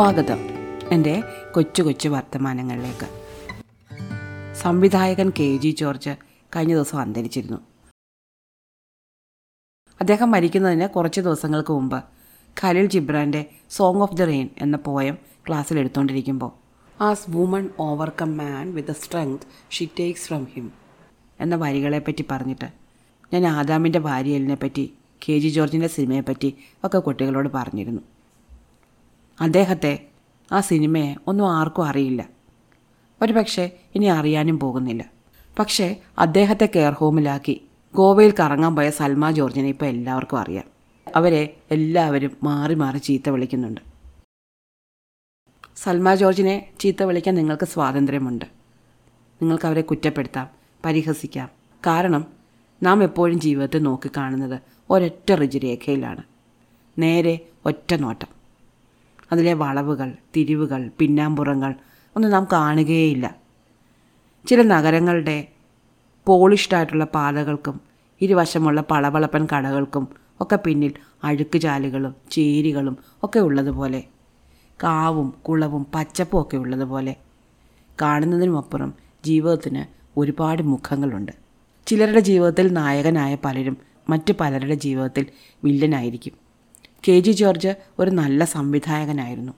സ്വാഗതം. എന്റെ കൊച്ചു കൊച്ചു വർത്തമാനങ്ങളിലേക്ക്. സംവിധായകൻ കെ ജി ജോർജ് കഴിഞ്ഞ ദിവസം അന്തരിച്ചിരുന്നു. അദ്ദേഹം മരിക്കുന്നതിന് കുറച്ച് ദിവസങ്ങൾക്ക് മുമ്പ് ഖലീൽ ജിബ്രാന്റെ സോങ് ഓഫ് ദി റെയിൻ എന്ന പോയം ക്ലാസ്സിൽ എടുത്തുകൊണ്ടിരിക്കുമ്പോൾ as woman overcome man with strength she takes from him എന്ന വരികളെപ്പറ്റി പറഞ്ഞിട്ട് ഞാൻ ആദാമിന്റെ ഭാര്യയലിനെ പറ്റി കെ ജി ജോർജിന്റെ സിനിമയെപ്പറ്റി ഒക്കെ കുട്ടികളോട് പറഞ്ഞിരുന്നു. അദ്ദേഹത്തെ ആ സിനിമയെ ഒന്നും ആർക്കും അറിയില്ല. ഒരു പക്ഷേ ഇനി അറിയാനും പോകുന്നില്ല. പക്ഷേ അദ്ദേഹത്തെ കെയർ ഹോമിലാക്കി ഗോവയിൽ കറങ്ങാൻ പോയ സൽമ ജോർജിനെ ഇപ്പോൾ എല്ലാവർക്കും അറിയാം. അവരെ എല്ലാവരും മാറി മാറി ചീത്ത വിളിക്കുന്നുണ്ട്. സൽമ ജോർജിനെ ചീത്ത വിളിക്കാൻ നിങ്ങൾക്ക് സ്വാതന്ത്ര്യമുണ്ട്. നിങ്ങൾക്ക് അവരെ കുറ്റപ്പെടുത്താം പരിഹസിക്കാം. കാരണം നാം എപ്പോഴും ജീവിതത്തെ നോക്കിക്കാണുന്നത് ഒരൊറ്റ ഋജുരേഖയിലാണ്. നേരെ ഒറ്റ നോട്ടം. അതിലെ വളവുകൾ തിരിവുകൾ പിന്നാമ്പുറങ്ങൾ ഒന്നും നാം കാണുകയേയില്ല. ചില നഗരങ്ങളുടെ പോളിഷ്ഡായിട്ടുള്ള പാതകൾക്കും ഇരുവശമുള്ള പളവളപ്പൻ കടകൾക്കും ഒക്കെ പിന്നിൽ അഴുക്ക് ചാലുകളും ചേരികളും ഒക്കെ ഉള്ളതുപോലെ കാവും കുളവും പച്ചപ്പും ഒക്കെ ഉള്ളതുപോലെ കാണുന്നതിനുമപ്പുറം ജീവിതത്തിന് ഒരുപാട് മുഖങ്ങളുണ്ട്. ചിലരുടെ ജീവിതത്തിൽ നായകനായ പലരും മറ്റു പലരുടെ ജീവിതത്തിൽ വില്ലനായിരിക്കും. കെ ജി ജോർജ് ഒരു നല്ല സംവിധായകനായിരുന്നു.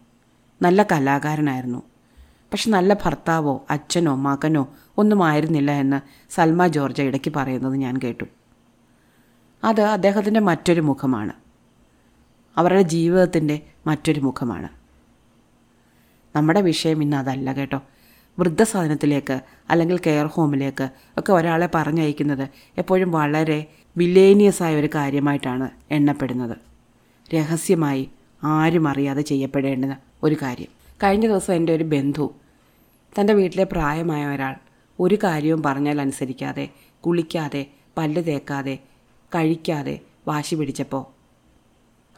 നല്ല കലാകാരനായിരുന്നു. പക്ഷെ നല്ല ഭർത്താവോ അച്ഛനോ മകനോ ഒന്നും ആയിരുന്നില്ല എന്ന് സൽമ ജോർജ് ഇടയ്ക്ക് പറയുന്നത് ഞാൻ കേട്ടു. അത് അദ്ദേഹത്തിന്റെ മറ്റൊരു മുഖമാണ്. അവരുടെ ജീവിതത്തിന്റെ മറ്റൊരു മുഖമാണ്. നമ്മുടെ വിഷയം ഇന്ന് അതല്ല കേട്ടോ. വൃദ്ധസാധനത്തിലേക്ക് അല്ലെങ്കിൽ കെയർ ഹോമിലേക്ക് ഒക്കെ ഒരാളെ പറഞ്ഞയക്കുന്നത് എപ്പോഴും വളരെ വില്ലേനിയസായ ഒരു കാര്യമായിട്ടാണ് എണ്ണപ്പെടുന്നത്. രഹസ്യമായി ആരും അറിയാതെ ചെയ്യപ്പെടേണ്ടുന്ന ഒരു കാര്യം. കഴിഞ്ഞ ദിവസം എന്റെ ഒരു ബന്ധു തന്റെ വീട്ടിലെ പ്രായമായ ഒരാൾ ഒരു കാര്യവും പറഞ്ഞാൽ അനുസരിക്കാതെ കുളിക്കാതെ പല്ല് തേക്കാതെ കഴിക്കാതെ വാശി പിടിച്ചപ്പോൾ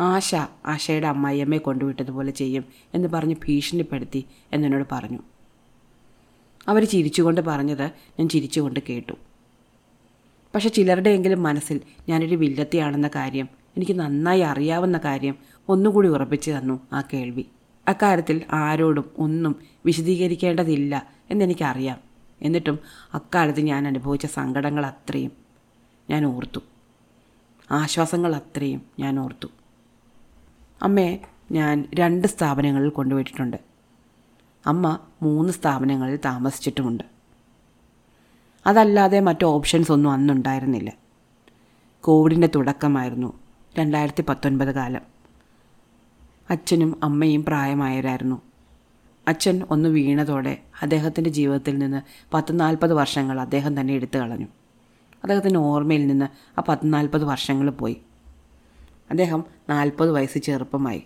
ആശ ആശയുടെ അമ്മായിയമ്മയെ കൊണ്ടുവിട്ടതുപോലെ ചെയ്യും എന്ന് പറഞ്ഞ് ഭീഷണിപ്പെടുത്തി എന്നോട് പറഞ്ഞു. അവർ ചിരിച്ചുകൊണ്ട് പറഞ്ഞത് ഞാൻ ചിരിച്ചുകൊണ്ട് കേട്ടു. പക്ഷെ ചിലരുടെയെങ്കിലും മനസ്സിൽ ഞാനൊരു വില്ലത്തിയാണെന്ന കാര്യം എനിക്ക് നന്നായി അറിയാവുന്ന കാര്യം ഒന്നുകൂടി ഉറപ്പിച്ചു തന്നു ആ കേൾവി. അക്കാര്യത്തിൽ ആരോടും ഒന്നും വിശദീകരിക്കേണ്ടതില്ല എന്നെനിക്കറിയാം. എന്നിട്ടും അക്കാലത്ത് ഞാൻ അനുഭവിച്ച സങ്കടങ്ങൾ അത്രയും ഞാൻ ഓർത്തു. ആശ്വാസങ്ങൾ അത്രയും ഞാൻ ഓർത്തു. അമ്മയെ ഞാൻ രണ്ട് സ്ഥാപനങ്ങളിൽ കൊണ്ടുപോയിട്ടുണ്ട്. അമ്മ മൂന്ന് സ്ഥാപനങ്ങളിൽ താമസിച്ചിട്ടുമുണ്ട്. അതല്ലാതെ മറ്റു ഓപ്ഷൻസ് ഒന്നും അന്നുണ്ടായിരുന്നില്ല. കോവിഡിന്റെ തുടക്കമായിരുന്നു. രണ്ടായിരത്തി പത്തൊൻപത് കാലം. അച്ഛനും അമ്മയും പ്രായമായവരായിരുന്നു. അച്ഛൻ ഒന്ന് വീണതോടെ അദ്ദേഹത്തിന്റെ ജീവിതത്തിൽ നിന്ന് പത്ത് നാൽപ്പത് വർഷങ്ങൾ അദ്ദേഹം തന്നെ എടുത്തു കളഞ്ഞു. അദ്ദേഹത്തിന്റെ ഓർമ്മയിൽ നിന്ന് ആ പത്ത് നാൽപ്പത് വർഷങ്ങൾ പോയി. അദ്ദേഹം നാൽപ്പത് വയസ്സ് ചെറുപ്പമായി.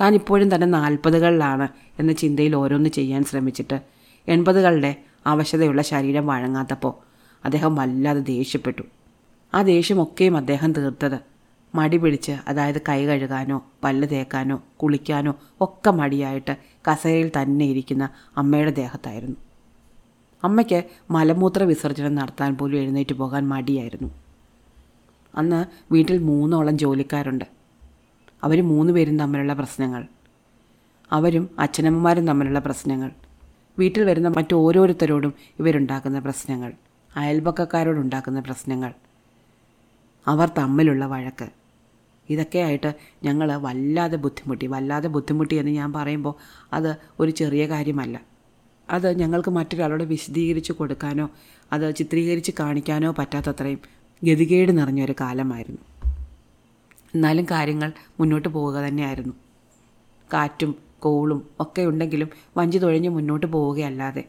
താൻ ഇപ്പോഴും തന്നെ നാൽപ്പതുകളിലാണ് എന്ന ചിന്തയിൽ ഓരോന്ന് ചെയ്യാൻ ശ്രമിച്ചിട്ട് എൺപതുകളുടെ ആവശ്യതയുള്ള ശരീരം വഴങ്ങാത്തപ്പോൾ അദ്ദേഹം വല്ലാതെ ദേഷ്യപ്പെട്ടു. ആ ദേഷ്യമൊക്കെയും അദ്ദേഹം തീർത്തത് മടി പിടിച്ച് അതായത് കൈ കഴുകാനോ പല്ല് തേക്കാനോ കുളിക്കാനോ ഒക്കെ മടിയായിട്ട് കസേരയിൽ തന്നെ ഇരിക്കുന്ന അമ്മയുടെ ദേഹത്തായിരുന്നു. അമ്മയ്ക്ക് മലമൂത്ര വിസർജനം നടത്താൻ പോലും എഴുന്നേറ്റ് പോകാൻ മടിയായിരുന്നു. അന്ന് വീട്ടിൽ മൂന്നോളം ജോലിക്കാരുണ്ട്. അവർ മൂന്ന് പേരും തമ്മിലുള്ള പ്രശ്നങ്ങൾ. അവരും അച്ഛനമ്മമാരും തമ്മിലുള്ള പ്രശ്നങ്ങൾ. വീട്ടിൽ വരുന്ന മറ്റോരോരുത്തരോടും ഇവരുണ്ടാക്കുന്ന പ്രശ്നങ്ങൾ. അയൽപക്കക്കാരോടുണ്ടാക്കുന്ന പ്രശ്നങ്ങൾ. അവർ തമ്മിലുള്ള വഴക്ക്. ഇതൊക്കെയായിട്ട് ഞങ്ങൾ വല്ലാതെ ബുദ്ധിമുട്ടി. വല്ലാതെ ബുദ്ധിമുട്ടി എന്ന് ഞാൻ പറയുമ്പോൾ അത് ഒരു ചെറിയ കാര്യമല്ല. അത് ഞങ്ങൾക്ക് മറ്റൊരാളോട് വിശദീകരിച്ച് കൊടുക്കാനോ അത് ചിത്രീകരിച്ച് കാണിക്കാനോ പറ്റാത്തത്രയും ഗതികേട് നിറഞ്ഞൊരു കാലമായിരുന്നു. എന്നാലും കാര്യങ്ങൾ മുന്നോട്ട് പോവുക തന്നെയായിരുന്നു. കാറ്റും കോളും ഒക്കെ ഉണ്ടെങ്കിലും വഞ്ചി തുഴഞ്ഞ് മുന്നോട്ട് പോവുകയല്ലാതെ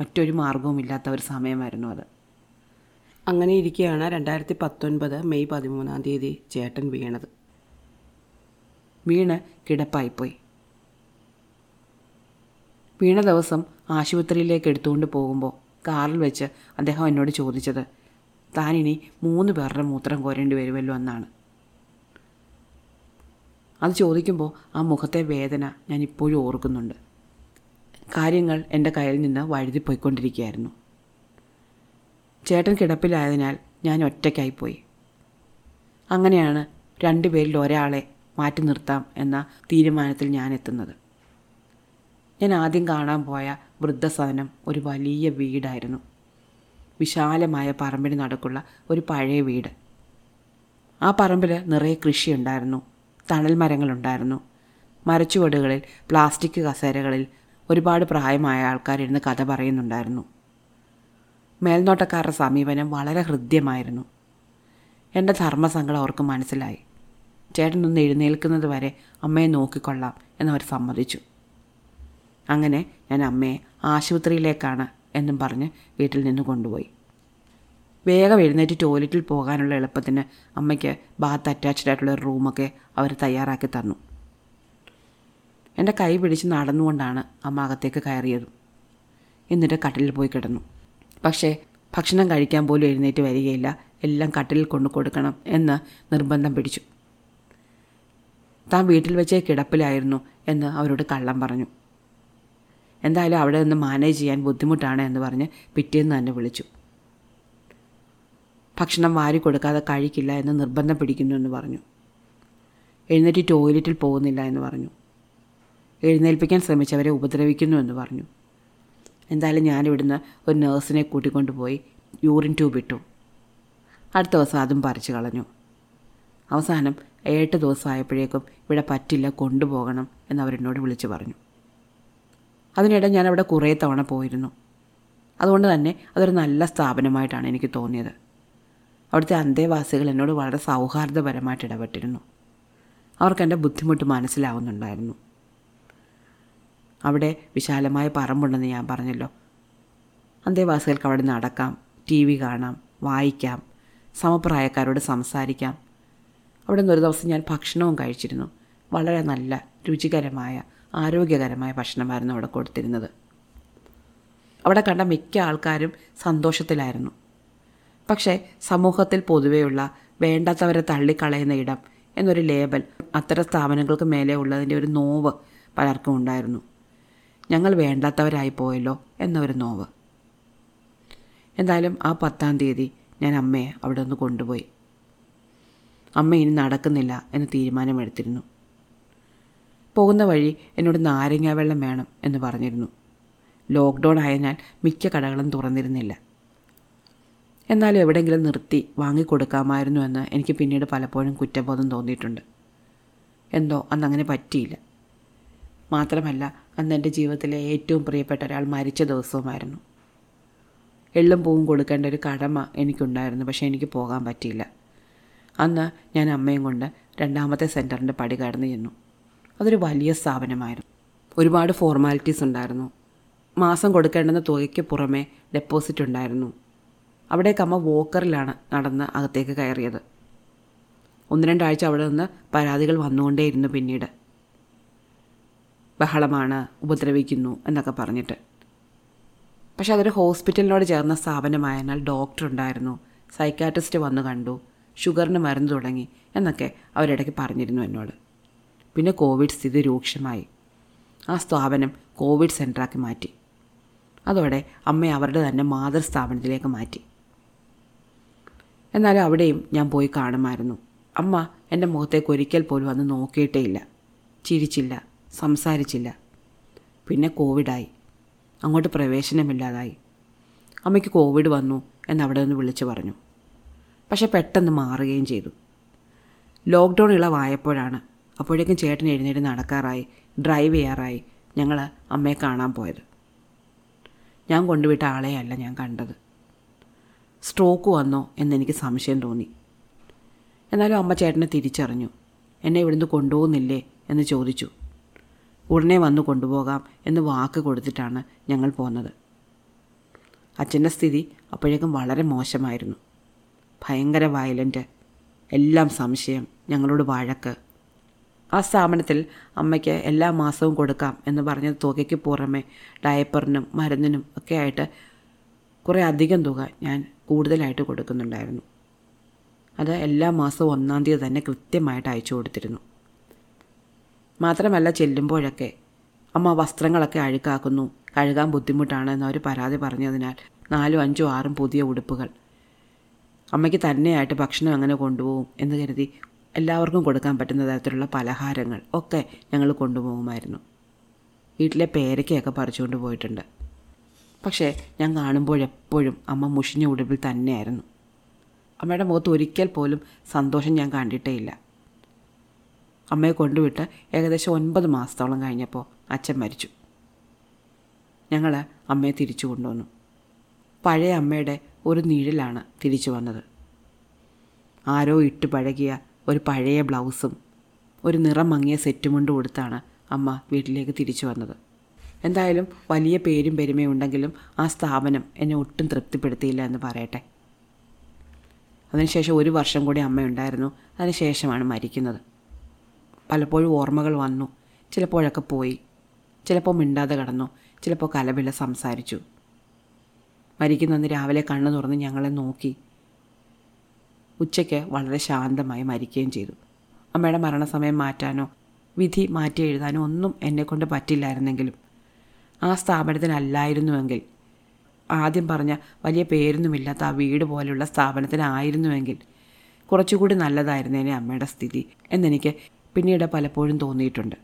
മറ്റൊരു മാർഗവുമില്ലാത്ത ഒരു സമയമായിരുന്നു അത്. അങ്ങനെ ഇരിക്കുകയാണ് രണ്ടായിരത്തി പത്തൊൻപത് മെയ് പതിമൂന്നാം തീയതി ചേട്ടൻ വീണത്. വീണ് കിടപ്പായിപ്പോയി. വീണ ദിവസം ആശുപത്രിയിലേക്ക് എടുത്തുകൊണ്ട് പോകുമ്പോൾ കാറിൽ വെച്ച് അദ്ദേഹം എന്നോട് ചോദിച്ചത് താനിനി മൂന്ന് പേരുടെ മൂത്രം കോരേണ്ടി വരുമല്ലോ എന്നാണ്. അത് ചോദിക്കുമ്പോൾ ആ മുഖത്തെ വേദന ഞാൻ ഇപ്പോഴും ഓർക്കുന്നുണ്ട്. കാര്യങ്ങൾ എന്റെ കയ്യിൽ നിന്ന് വഴുതിപ്പോയിക്കൊണ്ടിരിക്കുകയായിരുന്നു. ചേട്ടൻ കിടപ്പിലായതിനാൽ ഞാൻ ഒറ്റയ്ക്കായിപ്പോയി. അങ്ങനെയാണ് രണ്ടുപേരിൽ ഒരാളെ മാറ്റി നിർത്താം എന്ന തീരുമാനത്തിൽ ഞാൻ എത്തുന്നത്. ഞാൻ ആദ്യം കാണാൻ പോയ വൃദ്ധസദനം ഒരു വലിയ വീടായിരുന്നു. വിശാലമായ പറമ്പിന് നടക്കുള്ള ഒരു പഴയ വീട്. ആ പറമ്പിൽ നിറയെ കൃഷിയുണ്ടായിരുന്നു. തണൽ മരങ്ങളുണ്ടായിരുന്നു. മരച്ചുവടുകളിൽ പ്ലാസ്റ്റിക് കസേരകളിൽ ഒരുപാട് പ്രായമായ ആൾക്കാരിരുന്ന് കഥ പറയുന്നുണ്ടായിരുന്നു. മേൽനോട്ടക്കാരുടെ സമീപനം വളരെ ഹൃദ്യമായിരുന്നു. എന്റെ ധർമ്മസങ്കടം അവർക്ക് മനസ്സിലായി. ചേട്ടനൊന്ന് എഴുന്നേൽക്കുന്നത് വരെ അമ്മയെ നോക്കിക്കൊള്ളാം എന്നവർ സമ്മതിച്ചു. അങ്ങനെ ഞാൻ അമ്മയെ ആശുപത്രിയിലേക്കാണ് എന്നും പറഞ്ഞ് വീട്ടിൽ നിന്ന് കൊണ്ടുപോയി. വേഗം എഴുന്നേറ്റ് ടോയ്ലറ്റിൽ പോകാനുള്ള എളുപ്പത്തിന് അമ്മയ്ക്ക് ബാത്ത് അറ്റാച്ച്ഡ് ആയിട്ടുള്ള ഒരു റൂമൊക്കെ അവർ തയ്യാറാക്കി തന്നു. എന്റെ കൈ പിടിച്ച് നടന്നുകൊണ്ടാണ് അമ്മ അകത്തേക്ക് കയറിയത്. എന്നിട്ട് കട്ടിലിൽ പോയി കിടന്നു. പക്ഷേ ഭക്ഷണം കഴിക്കാൻ പോലും എഴുന്നേറ്റ് വരികയില്ല. എല്ലാം കട്ടിലിൽ കൊണ്ടു കൊടുക്കണം എന്ന് നിർബന്ധം പിടിച്ചു. താൻ വീട്ടിൽ വെച്ചേ കിടപ്പിലായിരുന്നു എന്ന് അവരോട് കള്ളം പറഞ്ഞു. എന്തായാലും അവിടെ നിന്ന് മാനേജ് ചെയ്യാൻ ബുദ്ധിമുട്ടാണ് എന്ന് പറഞ്ഞ് പിറ്റേന്ന് തന്നെ വിളിച്ചു. ഭക്ഷണം വാരി കൊടുക്കാതെ കഴിക്കില്ല എന്ന് നിർബന്ധം പിടിക്കുന്നു എന്ന് പറഞ്ഞു. എഴുന്നേറ്റ് ടോയ്ലറ്റിൽ പോകുന്നില്ല എന്ന് പറഞ്ഞു. എഴുന്നേൽപ്പിക്കാൻ ശ്രമിച്ചവരെ ഉപദ്രവിക്കുന്നു എന്ന് പറഞ്ഞു. എന്തായാലും ഞാനിവിടുന്ന് ഒരു നേഴ്സിനെ കൂട്ടിക്കൊണ്ടുപോയി യൂറിൻ ട്യൂബ് ഇട്ടു. അടുത്ത ദിവസം അതും പറിച്ചു കളഞ്ഞു. അവസാനം ഏട്ട് ദിവസമായപ്പോഴേക്കും ഇവിടെ പറ്റില്ല കൊണ്ടുപോകണം എന്നവരെന്നോട് വിളിച്ചു പറഞ്ഞു. അതിനിടെ ഞാൻ അവിടെ കുറേ തവണ പോയിരുന്നു. അതുകൊണ്ട് തന്നെ അതൊരു നല്ല സ്ഥാപനമായിട്ടാണ് എനിക്ക് തോന്നിയത്. അവിടുത്തെ അന്തേവാസികൾ എന്നോട് വളരെ സൗഹാർദ്ദപരമായിട്ട് ഇടപെട്ടിരുന്നു. അവർക്ക് എന്റെ ബുദ്ധിമുട്ട് മനസ്സിലാവുന്നുണ്ടായിരുന്നു. അവിടെ വിശാലമായ പറമ്പുണ്ടെന്ന് ഞാൻ പറഞ്ഞല്ലോ. അന്തേവാസികൾക്ക് അവിടെ നടക്കാം ടി വി കാണാം വായിക്കാം സമപ്രായക്കാരോട് സംസാരിക്കാം അവിടെ നിന്ന് ഒരു ദിവസം ഞാൻ ഭക്ഷണവും കഴിച്ചിരുന്നു. വളരെ നല്ല രുചികരമായ ആരോഗ്യകരമായ ഭക്ഷണമായിരുന്നു അവിടെ കൊടുത്തിരുന്നത്. അവിടെ കണ്ട മിക്ക ആൾക്കാരും സന്തോഷത്തിലായിരുന്നു. പക്ഷേ സമൂഹത്തിൽ പൊതുവെയുള്ള വേണ്ടാത്തവരെ തള്ളിക്കളയുന്ന ഇടം എന്നൊരു ലേബൽ അത്തരം സ്ഥാപനങ്ങൾക്ക് മേലെ ഉള്ളതിന്റെ ഒരു നോവ് പലർക്കും ഉണ്ടായിരുന്നു. ഞങ്ങൾ വേണ്ടാത്തവരായി പോയല്ലോ എന്നൊരു നോവ്. എന്തായാലും ആ പത്താം തീയതി ഞാൻ അമ്മയെ അവിടെ ഒന്ന് കൊണ്ടുപോയി. അമ്മ ഇനി നടക്കുന്നില്ല എന്ന് തീരുമാനമെടുത്തിരുന്നു. പോകുന്ന വഴി എന്നോട് നാരങ്ങ വെള്ളം വേണം എന്ന് പറഞ്ഞിരുന്നു. ലോക്ക്ഡൗൺ ആയതിനാൽ മിക്ക കടകളും തുറന്നിരുന്നില്ല. എന്നാലും എവിടെയെങ്കിലും നിർത്തി വാങ്ങിക്കൊടുക്കാമായിരുന്നു എന്ന് എനിക്ക് പിന്നീട് പലപ്പോഴും കുറ്റബോധം തോന്നിയിട്ടുണ്ട്. എന്തോ അന്ന് അങ്ങനെ പറ്റിയില്ല. മാത്രമല്ല അന്ന് എന്റെ ജീവിതത്തിലെ ഏറ്റവും പ്രിയപ്പെട്ട ഒരാൾ മരിച്ച ദിവസവുമായിരുന്നു. എള്ളും പൂവും കൊടുക്കേണ്ട ഒരു കടമ എനിക്കുണ്ടായിരുന്നു പക്ഷേ എനിക്ക് പോകാൻ പറ്റിയില്ല. അന്ന് ഞാൻ അമ്മയും കൊണ്ട് രണ്ടാമത്തെ സെന്ററിന്റെ പടി കടന്നു ചെന്നു. അതൊരു വലിയ സ്ഥാപനമായിരുന്നു. ഒരുപാട് ഫോർമാലിറ്റീസ് ഉണ്ടായിരുന്നു. മാസം കൊടുക്കേണ്ടുന്ന തുകയ്ക്ക് പുറമെ ഡെപ്പോസിറ്റ് ഉണ്ടായിരുന്നു. അവിടേക്ക് അമ്മ വോക്കറിലാണ് നടന്ന് അകത്തേക്ക് കയറിയത്. ഒന്ന് രണ്ടാഴ്ച അവിടെ നിന്ന് പരാതികൾ വന്നുകൊണ്ടേയിരുന്നു പിന്നീട്. ബഹളമാണ് ഉപദ്രവിക്കുന്നു എന്നൊക്കെ പറഞ്ഞിട്ട്. പക്ഷെ അതൊരു ഹോസ്പിറ്റലിനോട് ചേർന്ന സ്ഥാപനമായതിനാൽ ഡോക്ടർ ഉണ്ടായിരുന്നു. സൈക്കാട്രിസ്റ്റ് വന്നു കണ്ടു. ഷുഗറിന് മരുന്ന് തുടങ്ങി എന്നൊക്കെ അവരിടയ്ക്ക് പറഞ്ഞിരുന്നു എന്നോട്. പിന്നെ കോവിഡ് സ്ഥിതി രൂക്ഷമായി. ആ സ്ഥാപനം കോവിഡ് സെന്ററാക്കി മാറ്റി. അതോടെ അമ്മ അവരുടെ തന്നെ മാതൃസ്ഥാപനത്തിലേക്ക് മാറ്റി. എന്നാലും അവിടെയും ഞാൻ പോയി കാണുമായിരുന്നു. അമ്മ എന്റെ മുഖത്തേക്ക് ഒരിക്കൽ പോലും അന്ന് നോക്കിയിട്ടേ ഇല്ല. ചിരിച്ചില്ല സംസാരിച്ചില്ല. പിന്നെ കോവിഡായി. അങ്ങോട്ട് പ്രവേശനമില്ലാതായി. അമ്മയ്ക്ക് കോവിഡ് വന്നു എന്നവിടെ നിന്ന് വിളിച്ചു പറഞ്ഞു. പക്ഷെ പെട്ടെന്ന് മാറുകയും ചെയ്തു. ലോക്ക്ഡൗൺ ഇളവായപ്പോഴാണ് അപ്പോഴേക്കും ചേട്ടൻ എഴുന്നേറ്റ് നടക്കാറായി ഡ്രൈവ് ചെയ്യാറായി ഞങ്ങൾ അമ്മയെ കാണാൻ പോയത്. ഞാൻ കൊണ്ടുവിട്ട ആളെയല്ല ഞാൻ കണ്ടത്. സ്ട്രോക്ക് വന്നോ എന്നെനിക്ക് സംശയം തോന്നി. എന്നാലും അമ്മ ചേട്ടനെ തിരിച്ചറിഞ്ഞു. എന്നെ ഇവിടുന്ന് കൊണ്ടുപോകുന്നില്ലേ? എന്ന് ചോദിച്ചു. ഉടനെ വന്ന് കൊണ്ടുപോകാം എന്ന് വാക്ക് കൊടുത്തിട്ടാണ് ഞങ്ങൾ പോന്നത്. അച്ഛന്റെ സ്ഥിതി അപ്പോഴേക്കും വളരെ മോശമായിരുന്നു. ഭയങ്കര വയലന്റ് എല്ലാം സംശയം ഞങ്ങളോട് വഴക്ക്. ആ സ്ഥാപനത്തിൽ അമ്മയ്ക്ക് എല്ലാ മാസവും കൊടുക്കാം എന്ന് പറഞ്ഞ തുകയ്ക്ക് പുറമെ ഡയപ്പറിനും മരുന്നിനും ഒക്കെ ആയിട്ട് കുറേ അധികം തുക ഞാൻ കൂടുതലായിട്ട് കൊടുക്കുന്നുണ്ടായിരുന്നു. അത് എല്ലാ മാസവും ഒന്നാം തീയതി തന്നെ കൃത്യമായിട്ട് അയച്ചു കൊടുത്തിരുന്നു. മാത്രമല്ല ചെല്ലുമ്പോഴൊക്കെ അമ്മ വസ്ത്രങ്ങളൊക്കെ അഴുക്കാക്കുന്നു കഴുകാൻ ബുദ്ധിമുട്ടാണ് എന്നവർ പരാതി പറഞ്ഞതിനാൽ നാലും അഞ്ചും ആറും പുതിയ ഉടുപ്പുകൾ. അമ്മയ്ക്ക് തന്നെയായിട്ട് ഭക്ഷണം അങ്ങനെ കൊണ്ടുപോകും എന്ന് കരുതി എല്ലാവർക്കും കൊടുക്കാൻ പറ്റുന്ന തരത്തിലുള്ള പലഹാരങ്ങൾ ഒക്കെ ഞങ്ങൾ കൊണ്ടുപോകുമായിരുന്നു. വീട്ടിലെ പേരയ്ക്കയൊക്കെ പറിച്ചുകൊണ്ട് പോയിട്ടുണ്ട്. പക്ഷേ ഞാൻ കാണുമ്പോഴെപ്പോഴും അമ്മ മുഷിഞ്ഞ ഉടുപ്പിൽ തന്നെയായിരുന്നു. അമ്മയുടെ മുഖത്ത് ഒരിക്കൽ പോലും സന്തോഷം ഞാൻ കണ്ടിട്ടേ ഇല്ല. അമ്മയെ കൊണ്ടുവിട്ട് ഏകദേശം ഒൻപത് മാസത്തോളം കഴിഞ്ഞപ്പോൾ അച്ഛൻ മരിച്ചു. ഞങ്ങൾ അമ്മയെ തിരിച്ചു കൊണ്ടുവന്നു. പഴയ അമ്മയുടെ ഒരു നിഴലാണ് തിരിച്ചു വന്നത്. ആരോ ഇട്ട് പഴകിയ ഒരു പഴയ ബ്ലൗസും ഒരു നിറം മങ്ങിയ സെറ്റും കൊണ്ട് കൊടുത്താണ് അമ്മ വീട്ടിലേക്ക് തിരിച്ചു വന്നത്. എന്തായാലും വലിയ പേരും പെരുമയും ഉണ്ടെങ്കിലും ആ സ്ഥാപനം എന്നെ ഒട്ടും തൃപ്തിപ്പെടുത്തിയില്ല എന്ന് പറയട്ടെ. അതിനുശേഷം ഒരു വർഷം കൂടി അമ്മയുണ്ടായിരുന്നു അതിനുശേഷമാണ് മരിക്കുന്നത്. പലപ്പോഴും ഓർമ്മകൾ വന്നു. ചിലപ്പോഴൊക്കെ പോയി. ചിലപ്പോൾ മിണ്ടാതെ കടന്നു. ചിലപ്പോൾ കലവില സംസാരിച്ചു. മരിക്കുന്നന്ന് രാവിലെ കണ്ണു തുറന്ന് ഞങ്ങളെ നോക്കി. ഉച്ചയ്ക്ക് വളരെ ശാന്തമായി മരിക്കുകയും ചെയ്തു. അമ്മയുടെ മരണസമയം മാറ്റാനോ വിധി മാറ്റി എഴുതാനോ ഒന്നും എന്നെക്കൊണ്ട് പറ്റില്ലായിരുന്നെങ്കിലും ആ സ്ഥാപനത്തിനല്ലായിരുന്നുവെങ്കിൽ ആദ്യം പറഞ്ഞ വലിയ പേരൊന്നുമില്ലാത്ത ആ വീട് പോലെയുള്ള സ്ഥാപനത്തിനായിരുന്നുവെങ്കിൽ കുറച്ചുകൂടി നല്ലതായിരുന്നേനെ അമ്മയുടെ സ്ഥിതി എന്നെനിക്ക് പിന്നീട് പലപ്പോഴും തോന്നിയിട്ടുണ്ട്.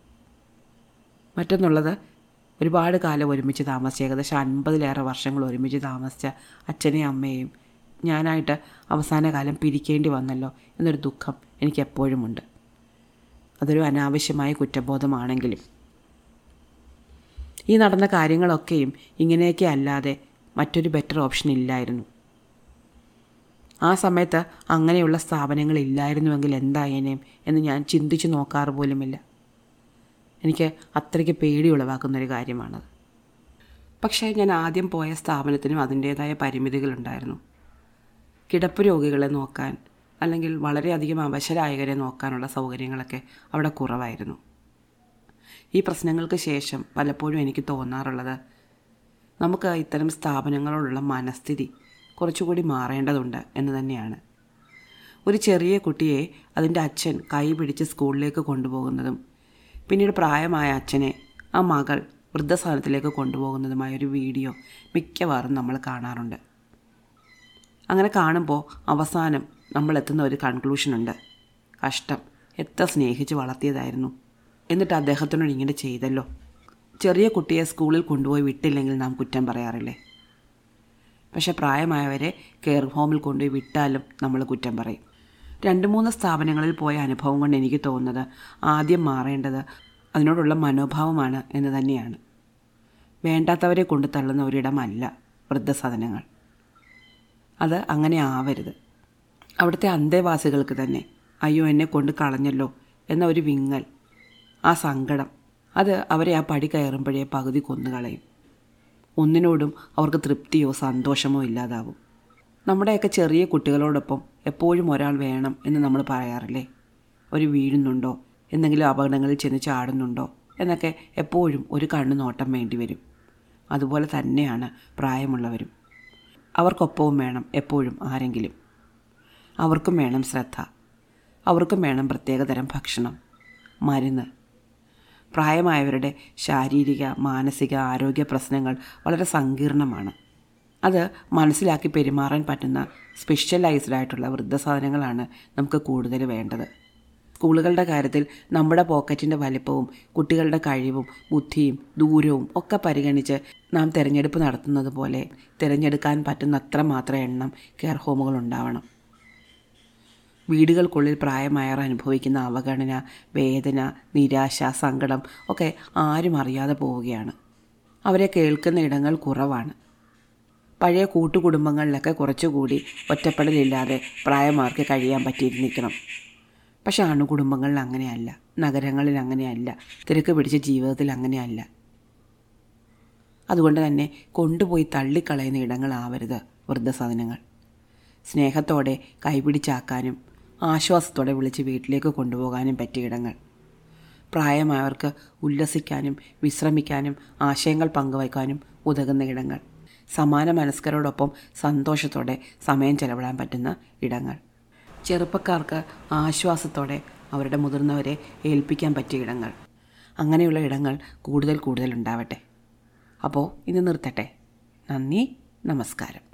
മറ്റൊന്നുള്ളത് ഒരുപാട് കാലം ഒരുമിച്ച് താമസിച്ച ഏകദേശം അൻപതിലേറെ വർഷങ്ങൾ ഒരുമിച്ച് താമസിച്ച അച്ഛനെയും അമ്മയെയും ഞാനായിട്ട് അവസാന കാലം പിരിക്കേണ്ടി വന്നല്ലോ എന്നൊരു ദുഃഖം എനിക്ക് എപ്പോഴുമുണ്ട് അതൊരു അനാവശ്യമായ കുറ്റബോധമാണെങ്കിലും. ഈ നടന്ന കാര്യങ്ങളൊക്കെയും ഇങ്ങനെയൊക്കെ അല്ലാതെ മറ്റൊരു ബെറ്റർ ഓപ്ഷൻ ഇല്ലായിരുന്നു. ആ സമയത്ത് അങ്ങനെയുള്ള സ്ഥാപനങ്ങൾ ഇല്ലായിരുന്നുവെങ്കിൽ എന്തായേനേം എന്ന് ഞാൻ ചിന്തിച്ചു നോക്കാറ് പോലുമില്ല എനിക്ക് അത്രയ്ക്ക് പേടി ഉളവാക്കുന്നൊരു കാര്യമാണത് പക്ഷേ ഞാൻ ആദ്യം പോയ സ്ഥാപനത്തിനും അതിന്റേതായ പരിമിതികളുണ്ടായിരുന്നു കിടപ്പ് രോഗികളെ നോക്കാൻ അല്ലെങ്കിൽ വളരെയധികം അവശരായകരെ നോക്കാനുള്ള സൗകര്യങ്ങളൊക്കെ അവിടെ കുറവായിരുന്നു. ഈ പ്രശ്നങ്ങൾക്ക് ശേഷം പലപ്പോഴും എനിക്ക് തോന്നാറുള്ളത് നമുക്ക് ഇത്തരം സ്ഥാപനങ്ങളോടുള്ള മനസ്ഥിതി കുറച്ചുകൂടി മാറേണ്ടതുണ്ട് എന്ന് തന്നെയാണ്. ഒരു ചെറിയ കുട്ടിയെ അതിന്റെ അച്ഛൻ കൈ പിടിച്ച് സ്കൂളിലേക്ക് കൊണ്ടുപോകുന്നതും പിന്നീട് പ്രായമായ അച്ഛനെ ആ മകൾ വൃദ്ധസ്ഥാനത്തിലേക്ക് കൊണ്ടുപോകുന്നതുമായ ഒരു വീഡിയോ മിക്കവാറും നമ്മൾ കാണാറുണ്ട്. അങ്ങനെ കാണുമ്പോൾ അവസാനം നമ്മൾ എത്തുന്ന ഒരു കൺക്ലൂഷനുണ്ട് കഷ്ടം. എത്ര സ്നേഹിച്ച് വളർത്തിയതായിരുന്നു. എന്നിട്ട് അദ്ദേഹത്തിനോട് ഇങ്ങനെ ചെയ്തല്ലോ. ചെറിയ കുട്ടിയെ സ്കൂളിൽ കൊണ്ടുപോയി വിട്ടില്ലെങ്കിൽ നാം കുറ്റം പറയാറില്ലേ? പക്ഷേ പ്രായമായവരെ കെയർ ഹോമിൽ കൊണ്ടുപോയി വിട്ടാലും നമ്മൾ കുറ്റം പറയും. രണ്ട് മൂന്ന് സ്ഥാപനങ്ങളിൽ പോയ അനുഭവം കൊണ്ട് എനിക്ക് തോന്നുന്നത് ആദ്യം മാറേണ്ടത് അതിനോടുള്ള മനോഭാവമാണ് എന്ന് തന്നെയാണ്. വേണ്ടാത്തവരെ കൊണ്ടു തള്ളുന്ന ഒരിടമല്ല വൃദ്ധസദനങ്ങൾ. അത് അങ്ങനെ ആവരുത്. അവിടുത്തെ അന്തേവാസികൾക്ക് തന്നെ അയ്യോ എന്നെ കൊണ്ട് കളഞ്ഞല്ലോ എന്ന ഒരു വിങ്ങൽ ആ സങ്കടം അത് അവരെ ആ പടി കയറുമ്പോഴേ പകുതി കൊന്നുകളയും. ഒന്നിനോടും അവർക്ക് തൃപ്തിയോ സന്തോഷമോ ഇല്ലാതാവും. നമ്മുടെയൊക്കെ ചെറിയ കുട്ടികളോടൊപ്പം എപ്പോഴും ഒരാൾ വേണം എന്ന് നമ്മൾ പറയാറില്ലേ? ഒരു വീഴുന്നുണ്ടോ? എന്തെങ്കിലും അപകടങ്ങളിൽ ചെന്ന് ചാടുന്നുണ്ടോ? എന്നൊക്കെ എപ്പോഴും ഒരു കണ്ണു നോട്ടം വേണ്ടി വരും. അതുപോലെ തന്നെയാണ് പ്രായമുള്ളവരും. അവർക്കൊപ്പവും വേണം എപ്പോഴും ആരെങ്കിലും. അവർക്കും വേണം ശ്രദ്ധ. അവർക്കും വേണം പ്രത്യേകതരം ഭക്ഷണം. മരുന്ന്. പ്രായമായവരുടെ ശാരീരിക മാനസിക ആരോഗ്യ പ്രശ്നങ്ങൾ വളരെ സങ്കീർണമാണ്. അത് മനസ്സിലാക്കി പെരുമാറാൻ പറ്റുന്ന സ്പെഷ്യലൈസ്ഡ് ആയിട്ടുള്ള വൃദ്ധസാധനങ്ങളാണ് നമുക്ക് കൂടുതൽ വേണ്ടത്. സ്കൂളുകളുടെ കാര്യത്തിൽ നമ്മുടെ പോക്കറ്റിന്റെ വലിപ്പവും കുട്ടികളുടെ കഴിവും ബുദ്ധിയും ദൂരവും ഒക്കെ പരിഗണിച്ച് നാം തിരഞ്ഞെടുപ്പ് നടത്തുന്നത് പോലെ തിരഞ്ഞെടുക്കാൻ പറ്റുന്ന അത്ര മാത്രം എണ്ണം കെയർ ഹോമുകൾ ഉണ്ടാവണം. വീടുകൾക്കുള്ളിൽ പ്രായമായവർ അനുഭവിക്കുന്ന അവഗണന വേദന നിരാശ സങ്കടം ഒക്കെ ആരും അറിയാതെ പോവുകയാണ്. അവരെ കേൾക്കുന്ന ഇടങ്ങൾ കുറവാണ്. പഴയ കൂട്ടുകുടുംബങ്ങളിലൊക്കെ കുറച്ചുകൂടി ഒറ്റപ്പെടലില്ലാതെ പ്രായമാർക്ക് കഴിയാൻ പറ്റിയിരുന്നിരിക്കണം പക്ഷെ അണുകുടുംബങ്ങളിൽ അങ്ങനെയല്ല. നഗരങ്ങളിൽ അങ്ങനെയല്ല. തിരക്ക് പിടിച്ച ജീവിതത്തിൽ അങ്ങനെയല്ല. അതുകൊണ്ട് തന്നെ കൊണ്ടുപോയി തള്ളിക്കളയുന്ന ഇടങ്ങളാവരുത് വൃദ്ധസാധനങ്ങൾ സ്നേഹത്തോടെ കൈപിടിച്ചാക്കാനും ആശ്വാസത്തോടെ വിളിച്ച് വീട്ടിലേക്ക് കൊണ്ടുപോകാനും പറ്റിയ ഇടങ്ങൾ. പ്രായമായവർക്ക് ഉല്ലസിക്കാനും വിശ്രമിക്കാനും ആശയങ്ങൾ പങ്കുവയ്ക്കാനും ഉതകുന്ന ഇടങ്ങൾ. സമാന മനസ്കരോടൊപ്പം സന്തോഷത്തോടെ സമയം ചെലവിടാൻ പറ്റുന്ന ഇടങ്ങൾ. ചെറുപ്പക്കാർക്ക് ആശ്വാസത്തോടെ അവരുടെ മുതിർന്നവരെ ഏൽപ്പിക്കാൻ പറ്റിയ ഇടങ്ങൾ. അങ്ങനെയുള്ള ഇടങ്ങൾ കൂടുതൽ കൂടുതൽ ഉണ്ടാവട്ടെ. അപ്പോൾ ഇന്ന് നിർത്തട്ടെ. നന്ദി നമസ്കാരം.